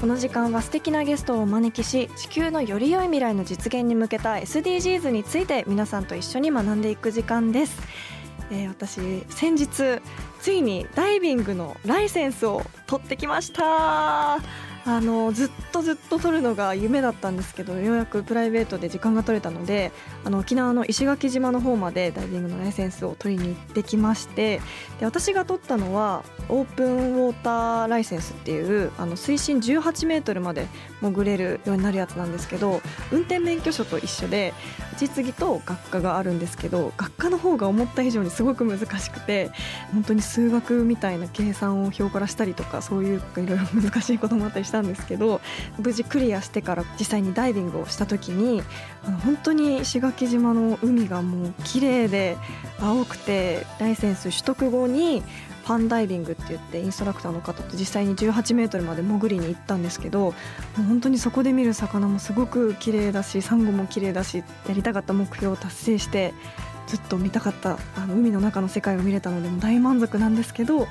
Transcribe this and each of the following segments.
この時間は素敵なゲストをお招きし地球のより良い未来の実現に向けた SDGs について皆さんと一緒に学んでいく時間です、えー私先日ついにダイビングのライセンスを取ってきました。あのずっとずっと取るのが夢だったんですけどようやくプライベートで時間が取れたのであの沖縄の石垣島の方までダイビングのライセンスを取りに行ってきましてで私が取ったのはオープンウォーターライセンスっていうあの水深18メートルまで潜れるようになるやつなんですけど運転免許証と一緒で実技と学科があるんですけど学科の方が思った以上にすごく難しくて本当に数学みたいな計算を表からしたりとかそういういろいろ難しいこともあったりしたんですけど無事クリアしてから実際にダイビングをした時にあの本当に石垣島の海がもう綺麗で青くてライセンス取得後にファンダイビングって言ってインストラクターの方と実際に18メートルまで潜りに行ったんですけどもう本当にそこで見る魚もすごく綺麗だしサンゴも綺麗だしやりたかった目標を達成してずっと見たかったあの海の中の世界を見れたのでも大満足なんですけどやっ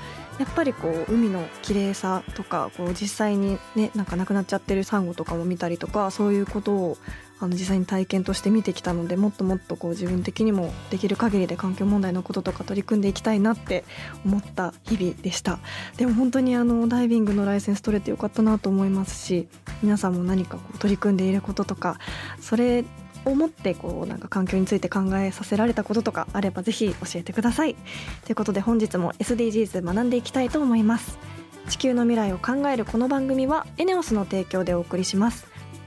ぱりこう海の綺麗さとかこう実際にねなんか亡くなっちゃってるサンゴとかも見たりとかそういうことをあの実際に体験として見てきたのでもっともっとこう自分的にもできる限りで環境問題のこととか取り組んでいきたいなって思った日々でした。でも本当にあのダイビングのライセンス取れてよかったなと思いますし皆さんも何かこう取り組んでいることとかそれをもってこうなんか環境について考えさせられたこととかあればぜひ教えてください。ということで本日も SDGs 学んでいきたいと思います。地球の未来を考えるこの番組はエネオスの提供でお送りします。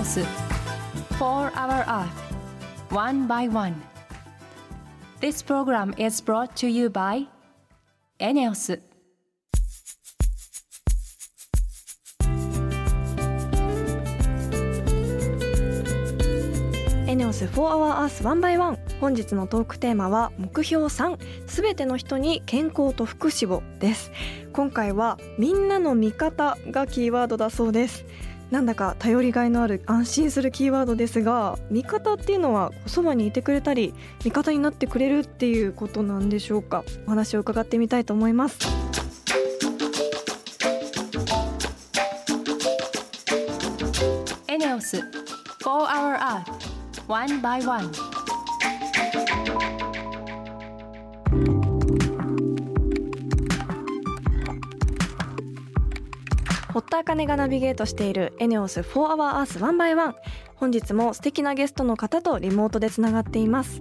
エネオス4 Hour Earth One by One. This program is brought to you by エネオスエネオス4 Hour Earth 1 by 1本日のトークテーマは目標3すべての人に健康と福祉をです。今回はみんなの味方がキーワードだそうですなんだか頼りがいのある安心するキーワードですが味方っていうのはそばにいてくれたり味方になってくれるっていうことなんでしょうか？お話を伺ってみたいと思います。エネオス4 Hour Earth One by One. 堀田茜がナビゲートしているエネオス4 Hour Earth 1 by 1本日も素敵なゲストの方とリモートでつながっています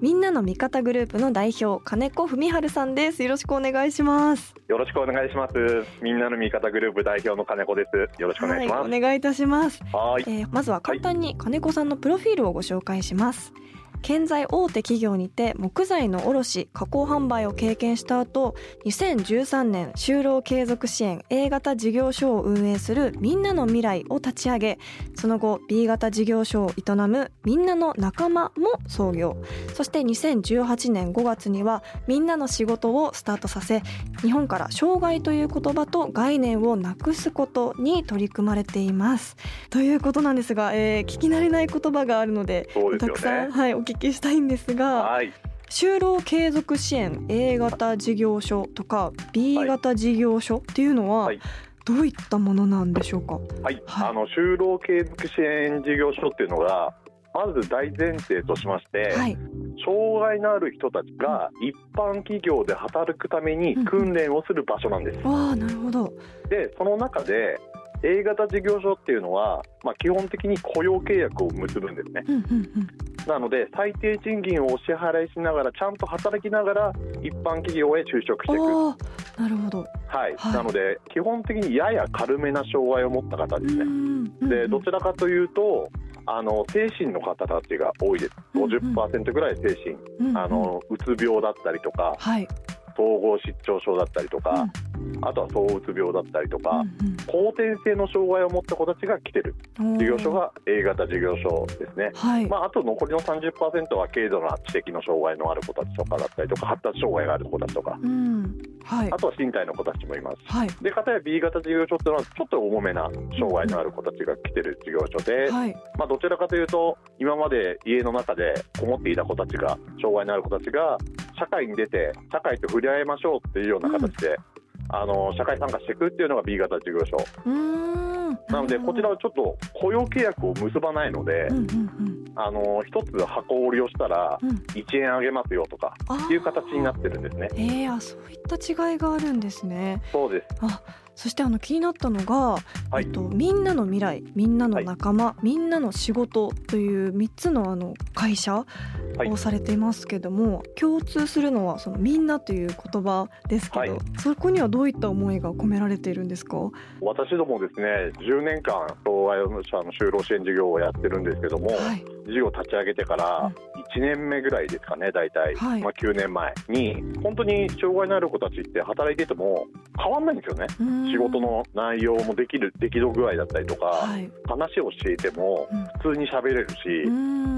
みんなの味方グループの代表金子文春さんですよろしくお願いしますよろしくお願いします。みんなの味方グループ代表の金子です。よろしくお願いします。はい、お願いいたします、はい。えーまずは簡単に金子さんのプロフィールをご紹介します建材大手企業にて木材の卸加工販売を経験した後2013年就労継続支援 A 型事業所を運営するみんなの未来を立ち上げその後 B 型事業所を営むみんなの仲間も創業そして2018年5月にはみんなの仕事をスタートさせ日本から障害という言葉と概念をなくすことに取り組まれていますということなんですが、えー聞き慣れない言葉があるのでそうですよたくさん、ね。はい、お聞きしたいんですがはい。就労継続支援 A 型事業所とか B 型事業所っていうのははいどういったものなんでしょうか、はい。はいあの就労継続支援事業所っていうのが。まず大前提としまして、はい障害のある人たちが一般企業で働くために訓練をする場所なんです。わあなるほどでその中で A 型事業所っていうのは、まあ、基本的に雇用契約を結ぶんですね。うんうんうんなので最低賃金をお支払いしながらちゃんと働きながら一般企業へ就職していく。なるほど。はい、はい。なので基本的にやや軽めな障害を持った方ですね。でどちらかというとあの精神の方たちが多いです。うんうん。50%ぐらい精神、あのうつ病だったりとかはい統合失調症だったりとか、あとは躁うつ病だったりとか、後天性の障害を持った子たちが来てる。事業所が A 型事業所ですね。はい、まあ、あと残りの30%は軽度な知的の障害のある子たちとかだったりとか発達障害がある子たちとか。うん。はい。あとは身体の子たちもいます。はい。で片や B 型事業所っていうのはちょっと重めな障害のある子たちが来てる事業所で、はい。まあ、どちらかというと今まで家の中でこもっていた子たちが障害のある子たちが社会に出て社会と触れ合いましょうっていうような形で、あの社会参加していくっていうのが B 型事業所。なのでこちらはちょっと雇用契約を結ばないので、うんうんうん。あの一つ箱売りをしたらうん。1円あげますよとかいう形になってるんですね。えー、あそういった違いがあるんですね。そうです。あそしてあの気になったのが、はい。えっと、みんなの未来みんなの仲間、みんなの仕事という3つのあの会社はい。をされていますけども、共通するのはそのみんなという言葉ですけど、はい。そこにはどういった思いが込められているんですか？私どもですね10年間障害者の就労支援事業をやってるんですけども、はい。事業立ち上げてから1年目ぐらいですかね大体、はい。まあ、9年前に。本当に障害のある子たちって働いてても変わんないんですよね。仕事の内容もできる出来度具合だったりとか、はい。話をしていてもうん。普通に喋れるし、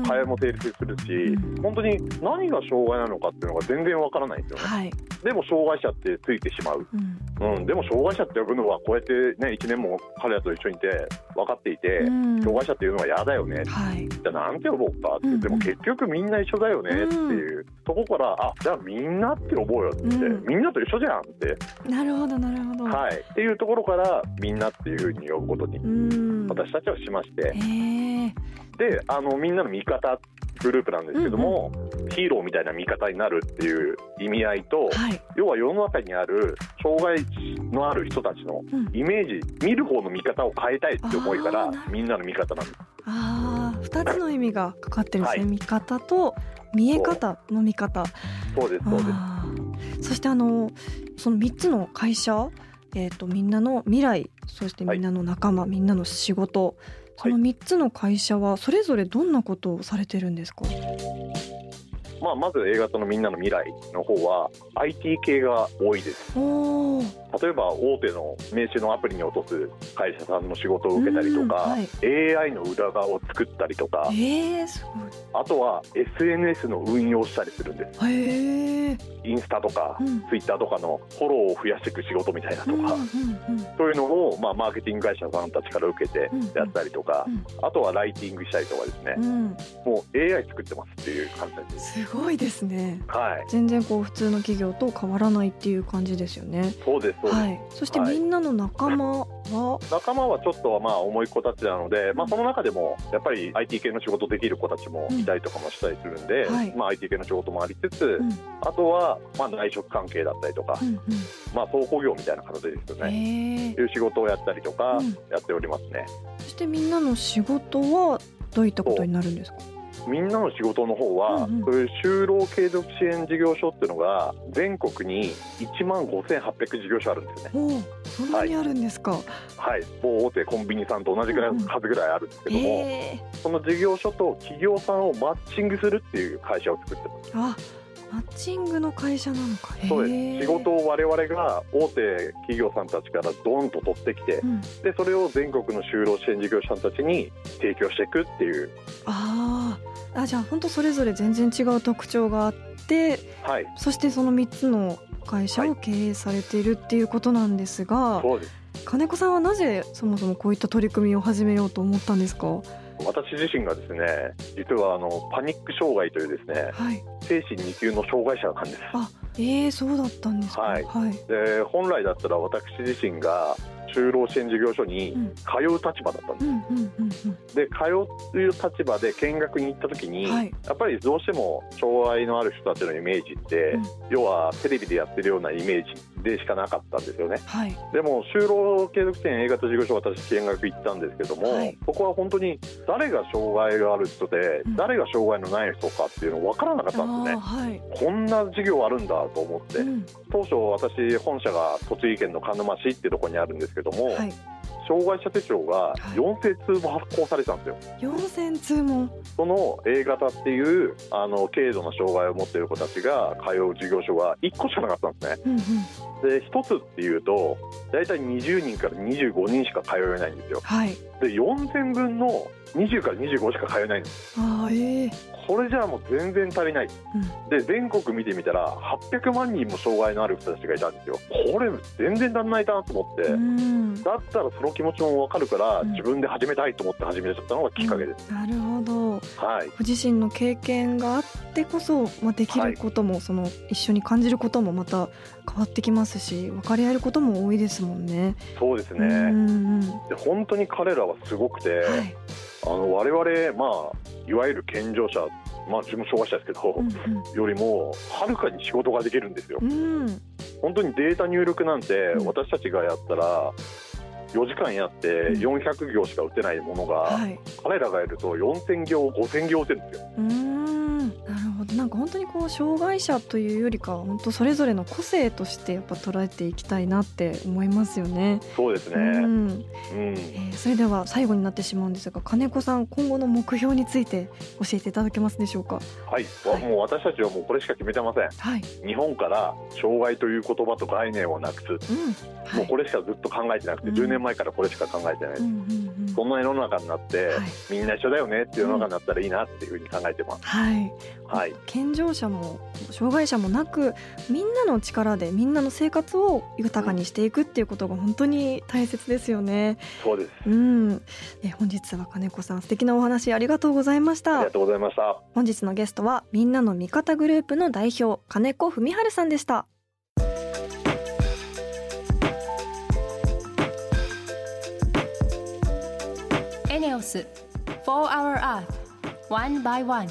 会話も成立するし、うん。本当に何が障害なのかっていうのが全然わからないんですよね。はい、でも障害者ってついてしまう。うんうん、でも障害者って呼ぶのはこうやってね1年も彼らと一緒にいて分かっていて、うん。障害者っていうのは嫌だよね。はい。じゃあなんて呼ぼうかって、うんうん。でも結局みんな一緒だよねっていう、そこからあじゃあみんなって呼ぼうよって、うん。みんなと一緒じゃんって、なるほどなるほど、はい、っていうところからみんなっていうふうに呼ぶことに私たちはしまして、へえであのみんなの味方グループなんですけども、ヒーローみたいな味方になるっていう意味合いと、はい、要は世の中にある障害のある人たちのうん、イメージ見る方の見方を変えたいって思いからみんなの味方なんです。ああ二つの意味がかかってるんですね、はい。見方と見え方の見方。そう。ですそうです。そしてあのその三つの会社えー、とみんなの未来そしてみんなの仲間、みんなの仕事その3つの会社はそれぞれどんなことをされてるんですか、まあ、まず A 型のみんなの未来の方は IT 系が多いです例えば大手の名刺のアプリに落とす会社さんの仕事を受けたりとか、うんはい。AI の裏側を作ったりとか。えー、すごあとは SNS の運用したりするんです。えインスタとか、うん。ツイッターとかのフォローを増やしていく仕事みたいなとか、うんうんうん。そういうのを、まあ、マーケティング会社さんたちから受けてやったりとか、うんあとはライティングしたりとかですね、うん、もう AI 作ってますっていう感じです。すごいですね。はい、全然こう普通の企業と変わらないっていう感じですよね。そうです。はい。そしてはい。みんなの仲間は、仲間はちょっとまあ重い子たちなので、まあ、その中でもやっぱり IT 系の仕事できる子たちもいたりとかもしたりするんで、うん。はい。まあ、IT 系の仕事もありつつ、うん。あとはまあ内職関係だったりとか、うんまあ、倉庫業みたいな形ですようん、ね。いう仕事をやったりとかうん。やっておりますね。そしてみんなの仕事はどういったことになるんですか？みんなの仕事の方は、うんうん。そういう就労継続支援事業所っていうのが全国に1万5800事業所あるんですね。おおそんなにあるんですか、はい、某大手コンビニさんと同じぐらいの数ぐらいあるんですけども、えその事業所と企業さんをマッチングするっていう会社を作ってます。あマッチングの会社なのか。そうです。仕事を我々が大手企業さんたちからドーンと取ってきて、うん、でそれを全国の就労支援事業者さんたちに提供していくっていう、あーあじゃあ本当それぞれ全然違う特徴があってはい、そしてその3つの会社を経営されているっていうことなんですが、そうです。金子さんはなぜそもそもこういった取り組みを始めようと思ったんですか？私自身がですね実はあのパニック障害というですねはい。精神2級の障害者なんです。あえー、そうだったんですか？はい。はい、で本来だったら私自身が就労支援事業所にうん。通う立場だったんです、で通う立場で見学に行った時に、はい。やっぱりどうしても障害のある人たちのイメージって、うん。要はテレビでやってるようなイメージでしかなかったんですよね。はい。でも就労継続支援 A 型事業所私見学行ったんですけども、はい。そこは本当に誰が障害がある人で、うん。誰が障害のない人かっていうの分からなかったんですね。はい。こんな事業あるんだと思って、うん。当初私本社が栃木県の鹿沼市っていうところにあるんですけども、はい障害者手帳がい。4000通も発行されてたんですよ。4000通も。その A 型っていうあの軽度の障害を持っている子たちが通う事業所が1個しかなかったんですね。うんうん。で1つっていうと大体20人から25人しか通えないんですよ。はい。で4000分の20から25しか通えないんです。あーええこれじゃあもう全然足りない。で全国見てみたら800万人も障害のある人たちがいたんですよ。これ全然足んないなと思って、うん。だったらその気持ちも分かるから、うん。自分で始めたいと思って始めちゃったのがきっかけです、なるほど。はい。ご自身の経験があってこそ、まあ、できることも、その一緒に感じることもまた変わってきますし分かり合えることも多いですもんね。そうですね、うんうん。で本当に彼らはすごくて、はい。あの我々、まあ、いわゆる健常者、まあ、自分も障害者ですけど、うんよりもはるかに仕事ができるんですよ。うんうん。本当にデータ入力なんて、うん。私たちがやったら4時間やってうん。400行しか打てないものが、はい。彼らがやると4000行5000行打てるんですよ。うーん。なるほど。なんか本当にこう障害者というよりかは本当それぞれの個性としてやっぱ捉えていきたいなって思いますよね。そうですね、うん。うん。えーそれでは最後になってしまうんですが金子さん今後の目標について教えていただけますでしょうか？はい、はい。もう私たちはもうこれしか決めてません。はい、日本から障害という言葉と概念をなくす、うん。はい、もうこれしかずっと考えてなくて、うん。10年前からこれしか考えてない、うんうんうんそんな世の中になって、はいみんな一緒だよねっていう世の中になったらいいなっていうふうに考えてます。はい、はい、健常者も障害者もなくみんなの力でみんなの生活を豊かにしていくっていうことが本当に大切ですよね。そうです。うん、え本日は金子さん素敵なお話ありがとうございましたありが。とうございました。本日のゲストはみんなの味方グループの代表金子文春さんでした。オス4 Hour Earth One by One.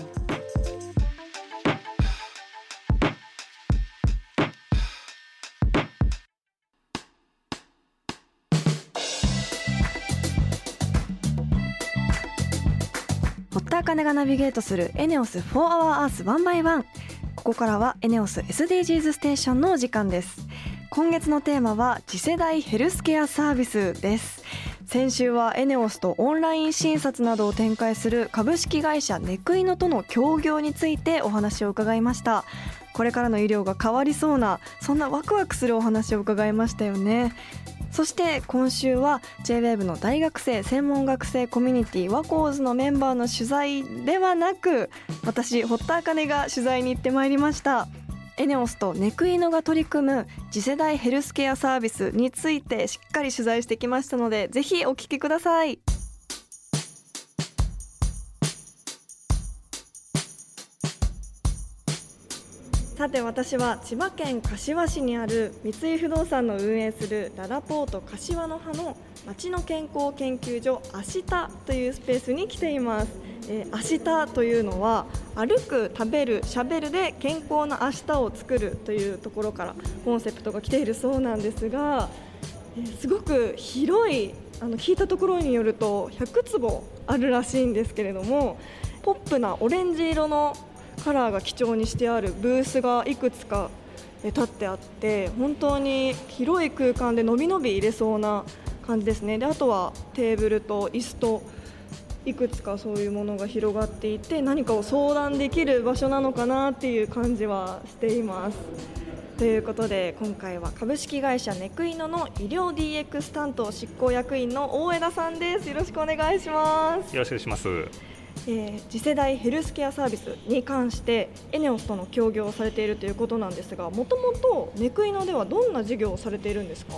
堀田茜がナビゲートするエネオス4 Hour Earth One by One. ここからはエネオス SDGs ステーションのお時間です。今月のテーマは次世代ヘルスケアサービスです。先週はエネオスとオンライン診察などを展開する株式会社ネクイノとの協業についてお話を伺いました。これからの医療が変わりそうなそんなワクワクするお話を伺いましたよね。そして今週は JWAVE の大学生専門学生コミュニティワコーズのメンバーの取材ではなく私堀田茜が取材に行ってまいりました。エネオスとネクイノが取り組む次世代ヘルスケアサービスについてしっかり取材してきましたのでぜひお聞きください。さて私は千葉県柏市にある三井不動産の運営するララポート柏の葉の町の健康研究所明日というスペースに来ています、えー、明日というのは歩く食べるしゃべるで健康な明日を作るというところからコンセプトが来ているそうなんですが、えーすごく広いあの聞いたところによると100坪あるらしいんですけれどもポップなオレンジ色のカラーが基調にしてあるブースがいくつかえ立ってあって本当に広い空間でのびのび入れそうな感じですね。であとはテーブルと椅子といくつかそういうものが広がっていて何かを相談できる場所なのかなっていう感じはしています。ということで今回は株式会社ネクイノの医療 DX 担当執行役員の大枝さんですよろしくお願いしますよろしくお願いします。えー次世代ヘルスケアサービスに関してエネオスとの協業をされているということなんですがもともとネクイノではどんな事業をされているんですか？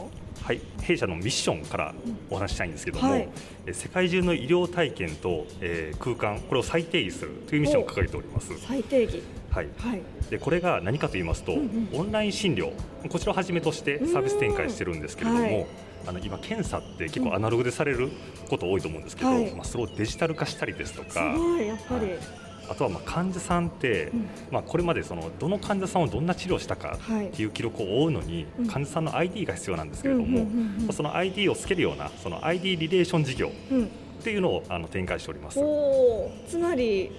はい、弊社のミッションからお話ししたいんですけども、はい。え世界中の医療体験と、えー空間これを再定義するというミッションを掲げております。最定義。はい、はい。でこれが何かと言いますと、うんうん。オンライン診療こちらをはじめとしてサービス展開してるんですけれども、うんはい。あの今検査って結構アナログでされること多いと思うんですけど、はい。まあ、それをデジタル化したりですとすかごいやっぱり、はいあとはまあ患者さんって、うん。まあ、これまでそのどの患者さんをどんな治療をしたかはい。っていう記録を追うのに、うん。患者さんの ID が必要なんですけれども、その ID をつけるようなその ID リレーション事業うん。っていうのをあの展開しております。つまり、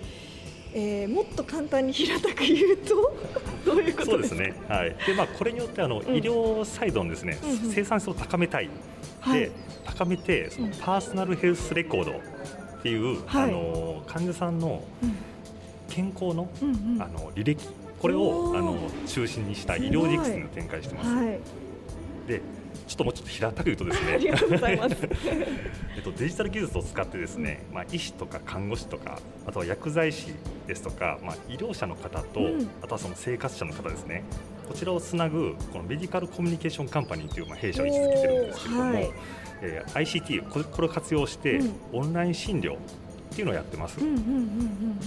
えー、もっと簡単に平たく言うと どういうことでか？そうですすね、はい。でまあ、これによってあの、ん。医療サイドのです、ね生産性を高めたい、はい。で高めてそのうん。パーソナルヘルスレコードっていう、はい。あの患者さんのうん健康のうんうん。あの履歴これをあの中心にした医療 DX というのを展開してます。はい。でちょっともうちょっと平たく言うとです ありねがとうございます。えっと、デジタル技術を使ってですね、まあ、医師とか看護師とかあとは薬剤師ですとか、まあ、医療者の方と、うん。あとはその生活者の方ですね。こちらをつなぐこのメディカルコミュニケーションカンパニーというまあ弊社を位置づけてるんですけれども、はい。えー ICT これこれを活用して、うん。オンライン診療っていうのをやってます。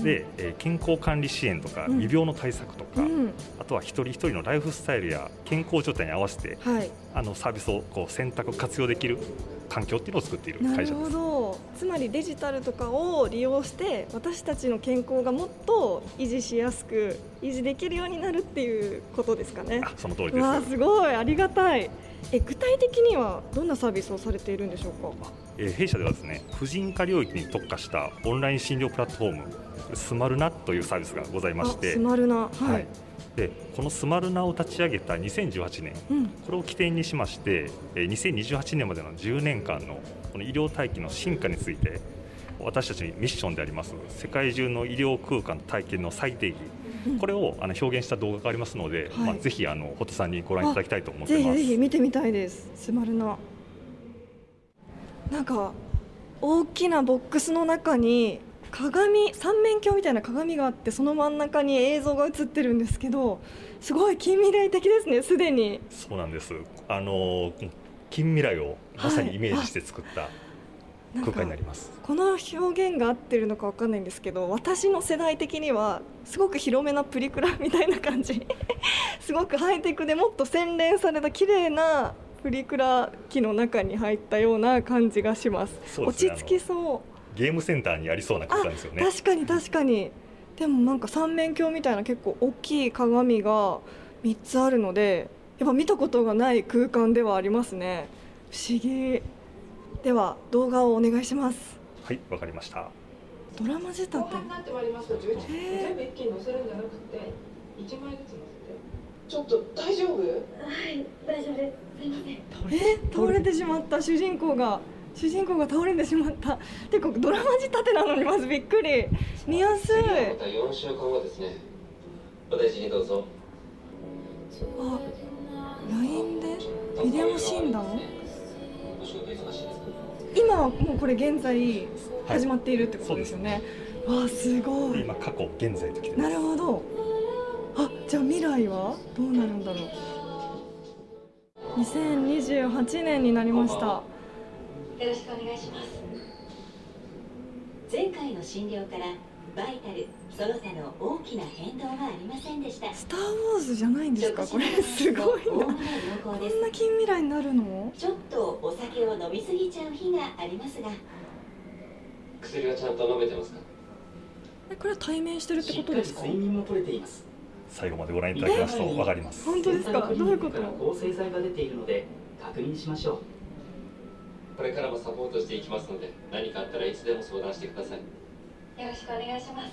で、えー健康管理支援とか、うん。未病の対策とか、うん。あとは一人一人のライフスタイルや健康状態に合わせてはいあのサービスをこう選択活用できる環境っていうのを作っている会社です。どつまりデジタルとかを利用して私たちの健康がもっと維持しやすく維持できるようになるっていうことですかね。あその通りです。すごい。ありがたい。え具体的にはどんなサービスをされているんでしょうか？えー弊社ではですね婦人科領域に特化したオンライン診療プラットフォームスマルナというサービスがございまして。あスマルナ。はい、はいでこのスマルナを立ち上げた2018年うん。これを起点にしましてえー2028年までの10年間のこの医療体系の進化について私たちにミッションであります世界中の医療空間体験の最定義うん。これをあの表現した動画がありますので、はい。まあ、ぜひあのホトさんにご覧いただきたいと思ってぜます。ひぜひ見てみたいですスマルナ。なんか大きなボックスの中に鏡三面鏡みたいな鏡があってその真ん中に映像が映ってるんですけどすごい近未来的ですねすでに。そうなんです。あの近未来をまさにイメージして作った空間になります。この表現が合ってるのかわかんないんですけど私の世代的にはすごく広めなプリクラみたいな感じ。すごくハイテクでもっと洗練された綺麗なプリクラ機の中に入ったような感じがします。ね。落ち着きそうゲームセンターにありそうな空間ですよね。確かに確かに。でもなんか三面鏡みたいな結構大きい鏡が3つあるのでやっぱ見たことがない空間ではありますね。不思議。では動画をお願いします。はい、わかりました。ドラマ仕立て。後半になってまいります。と11へー全部一気に乗せるんじゃなくて1枚ずつ乗せてちょっと大丈夫？はい、大丈夫です。ません。え倒れてしまった。主人公が主人公が倒れてしまった。てかドラマ仕立てなのにまずびっくり。見やすいまた4週間後ですね。お大事にどうぞ。あ LINE で？ビデオ診断今はもうこれ現在始まっているってことですよね、わあすごい。で今過去現在ときてます。なるほど。あじゃあ未来はどうなるんだろう。2028年になりましたよろしくお願いします。前回の診療からバイタルその他の大きな変動はありませんでした。スター・ウォーズじゃないんですか？これすごいな。こんな。近未来になるの？ちょっとお酒を飲みすぎちゃう日がありますが、薬はちゃんと飲めてますか？えこれは対面してるってことですか？睡眠も取れています。最後までご覧いただきますとわかります。本当ですか？どういうこと？から抗生剤が出ているので確認しましょうこれからもサポートしていきますので何かあったらいつでも相談してくださいよろしくお願いします。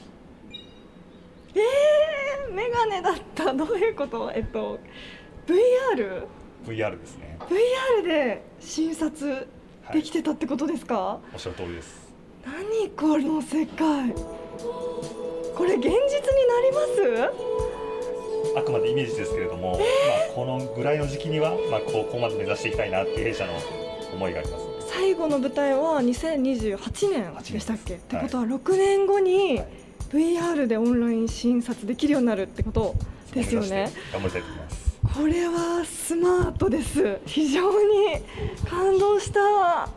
えー、メガネだったどういうこと？えっと VR?VR VR ですね。で診察はいでき、てたってことですか、おっしゃる通りです。何この世界これ現実になります？あくまでイメージですけれども、まあこのぐらいの時期にはまあここまで目指していきたいなっていう弊社の思いがあります。最後の舞台は2028年でしたっけ、年ってことは6年後にはい VR でオンライン診察できるようになるってことですよね。頑張りたいと思います。これはスマートです。非常に感動した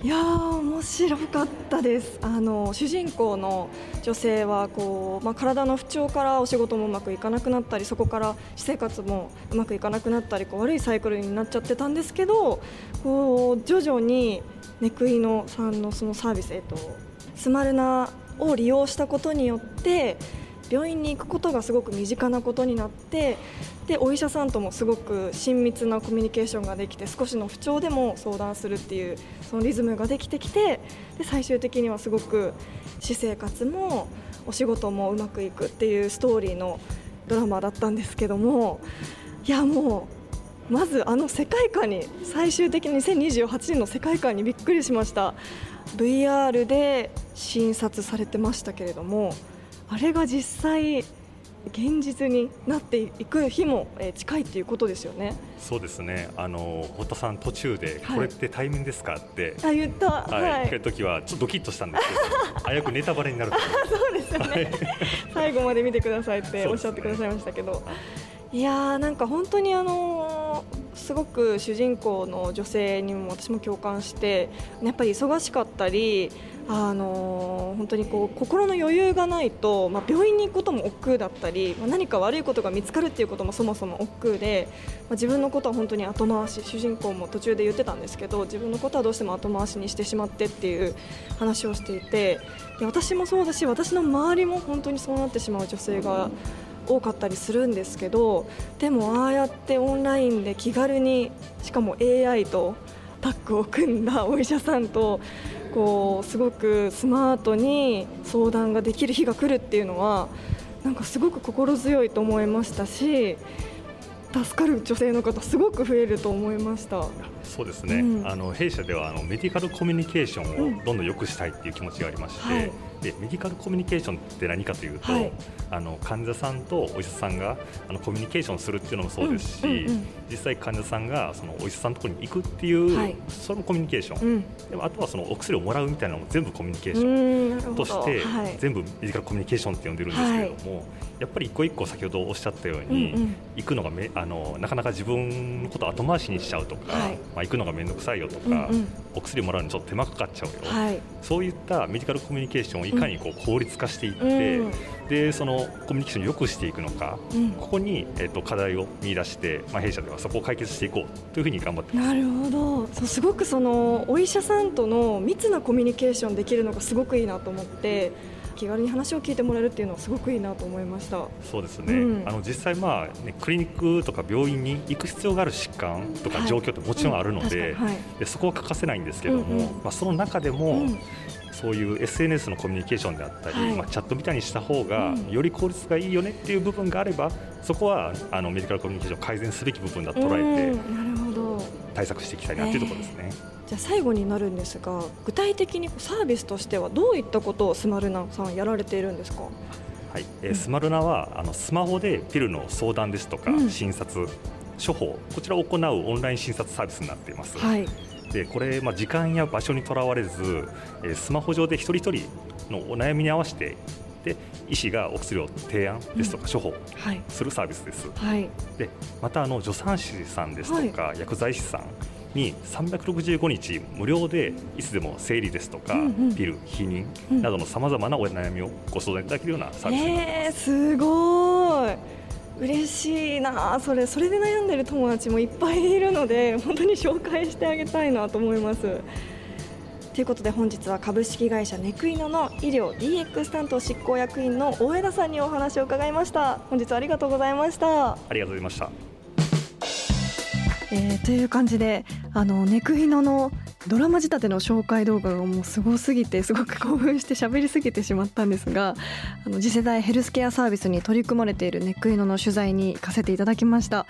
いや面白かったです。あの主人公の女性はこう、まあ、体の不調からお仕事もうまくいかなくなったりそこから私生活もうまくいかなくなったりこう悪いサイクルになっちゃってたんですけどこう徐々にネクイノさんのそのサービス、えっと、スマルナを利用したことによって病院に行くことがすごく身近なことになってでお医者さんともすごく親密なコミュニケーションができて少しの不調でも相談するっていうそのリズムができてきてで最終的にはすごく私生活もお仕事もうまくいくっていうストーリーのドラマだったんですけどもいやもうまずあの世界観に最終的に2028年の世界観にびっくりしました。VR で診察されてましたけれどもあれが実際現実になっていく日も近いっていうことですよね。そうですね。あの堀田さん途中で、これって対面ですかってあ言った、はい、はい、聞時はちょっとドキッとしたんですけど、早くネタバレになるそうですよね。最後まで見てくださいっておっしゃってくださいましたけど、いやなんか本当にあのすごく主人公の女性にも私も共感してやっぱり忙しかったりあの本当にこう心の余裕がないと、まあ、病院に行くことも億劫だったり、まあ、何か悪いことが見つかるっていうこともそもそも億劫で、まあ、自分のことは本当に後回し主人公も途中で言ってたんですけど自分のことはどうしても後回しにしてしまってっていう話をしていてで私もそうだし私の周りも本当にそうなってしまう女性が多かったりするんですけどでもああやってオンラインで気軽にしかも AI とタッグを組んだお医者さんとこうすごくスマートに相談ができる日が来るっていうのはなんかすごく心強いと思いましたし助かる女性の方すごく増えると思いました。そうですね、うん、あの弊社ではあのメディカルコミュニケーションをどんどん良くしたいっていう気持ちがありまして、うんはい。でメディカルコミュニケーションって何かというと、はい、あの患者さんとお医者さんがあのコミュニケーションするっていうのもそうですし、うんうんうん、実際患者さんがそのお医者さんのところに行くっていう、はい、そのコミュニケーション、うん、でもあとはそのお薬をもらうみたいなのも全部コミュニケーションとして、はい、全部メディカルコミュニケーションって呼んでるんですけれども、やっぱり一個一個先ほどおっしゃったように、うんうん、行くのがめあのなかなか自分のことを後回しにしちゃうとか、まあ、行くのが面倒くさいよとか、うんうん、お薬をもらうのにちょっと手間かかっちゃうよ、そういったメディカルコミュニケーションをいかにこう効率率化していって、うん、でそのコミュニケーションを良くしていくのか、うん、ここに、えーと、課題を見出して、まあ、弊社ではそこを解決していこうというふうに頑張ってなるほど。そうすごくそのお医者さんとの密なコミュニケーションできるのがすごくいいなと思って。気軽に話を聞いてもらえるっていうのはすごくいいなと思いました。そうですね、うん、あの実際、まあね、クリニックとか病院に行く必要がある疾患とか状況ってもちろんあるのではい。うん、でそこは欠かせないんですけども、うんうん、まあ、その中でも、そういう SNS のコミュニケーションであったり、はい、まあ、チャットみたいにした方がより効率がいいよねっていう部分があればそこはあのメディカルコミュニケーションを改善すべき部分だと捉えてなるほど。対策していきたいなというところですね。えー、じゃあ最後になるんですが具体的にサービスとしてはどういったことをスマルナさんやられているんですか？はい、えー、スマルナはあのスマホでピルの相談ですとか、診察処方こちらを行うオンライン診察サービスになっています。はい。でこれ、まあ、時間や場所にとらわれず、えー、スマホ上で一人一人のお悩みに合わせてで医師がお薬を提案ですとか処方するサービスです。はい、でまたあの助産師さんですとか、はい、薬剤師さんに365日無料でいつでも生理ですとか、うんうん、ピル、避妊などのさまざまなお悩みをご相談いただけるようなサービスになってます。すごい。嬉しいな。それそれで悩んでる友達もいっぱいいるので 本当に紹介してあげたいなと思います。ということで本日は株式会社ネクイノの医療 DX 担当執行役員の大枝さんにお話を伺いました。本日はありがとうございました。ありがとうございました。えー、という感じであのネクヒノのドラマ仕立ての紹介動画がもうすごすぎてすごく興奮して喋りすぎてしまったんですがあの次世代ヘルスケアサービスに取り組まれているネクイノの取材に行かせていただきました。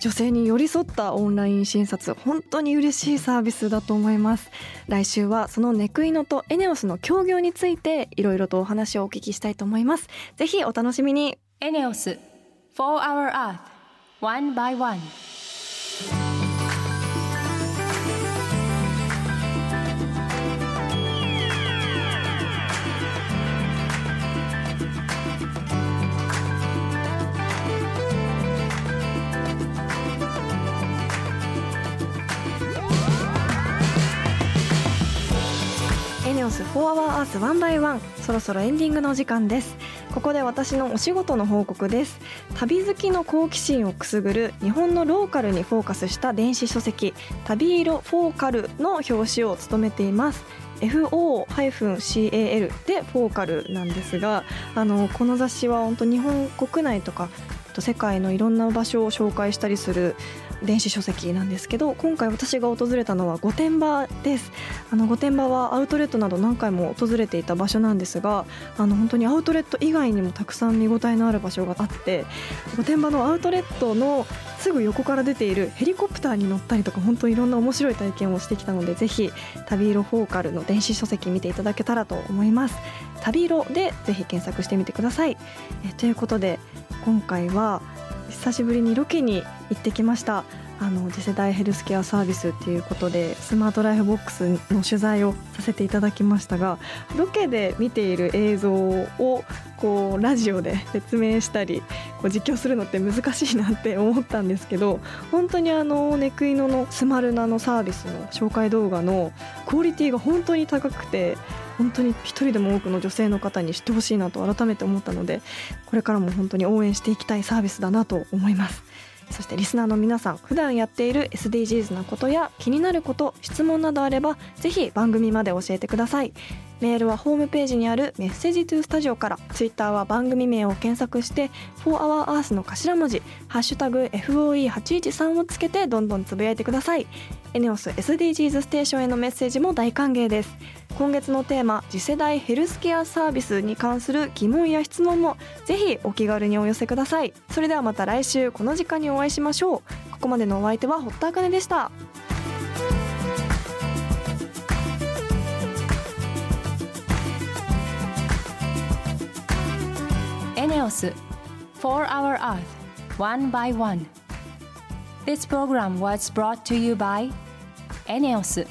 女性に寄り添ったオンライン診察本当に嬉しいサービスだと思います。来週はそのネクイノとエネオスの協業についていろいろとお話をお聞きしたいと思います。ぜひお楽しみに。エネオス4 Hour Earth One by One 4 Hour Earth 1 by 1そろそろエンディングのお時間です。ここで私のお仕事の報告です。旅好きの好奇心をくすぐる日本のローカルにフォーカスした電子書籍旅色フォーカルの表紙を務めています。FO-CAL でフォーカルなんですがあのこの雑誌は本当日本国内とか世界のいろんな場所を紹介したりする電子書籍なんですけど今回私が訪れたのは御殿場です。あの御殿場はアウトレットなど何回も訪れていた場所なんですがあの本当にアウトレット以外にもたくさん見応えのある場所があって御殿場のアウトレットのすぐ横から出ているヘリコプターに乗ったりとか本当にいろんな面白い体験をしてきたのでぜひ旅色フォーカルの電子書籍見ていただけたらと思います。旅色でぜひ検索してみてください。えということで今回は久しぶりにロケに行ってきました。あの次世代ヘルスケアサービスっていうことでスマートライフボックスの取材をさせていただきましたがロケで見ている映像をこうラジオで説明したりこう実況するのって難しいなって思ったんですけど本当にあのネクイノのスマルナのサービスの紹介動画のクオリティが本当に高くて本当に一人でも多くの女性の方に知ってほしいなと改めて思ったのでこれからも本当に応援していきたいサービスだなと思います。そしてリスナーの皆さん普段やっている SDGs なことや気になること質問などあればぜひ番組まで教えてくださいメールはホームページにあるメッセージトゥースタジオからツイッターは番組名を検索して「4HourEarth」の頭文字「ハッシュタグ FOE813」をつけてどんどんつぶやいてくださいエネオス SDGs ステーションへのメッセージも大歓迎です。今月のテーマ次世代ヘルスケアサービスに関する疑問や質問もぜひお気軽にお寄せください。それではまた来週この時間にお会いしましょう。ここまでのお相手は堀田茜でした。エネオス4 Hour Earth One by One. This program was brought to you by エネオス。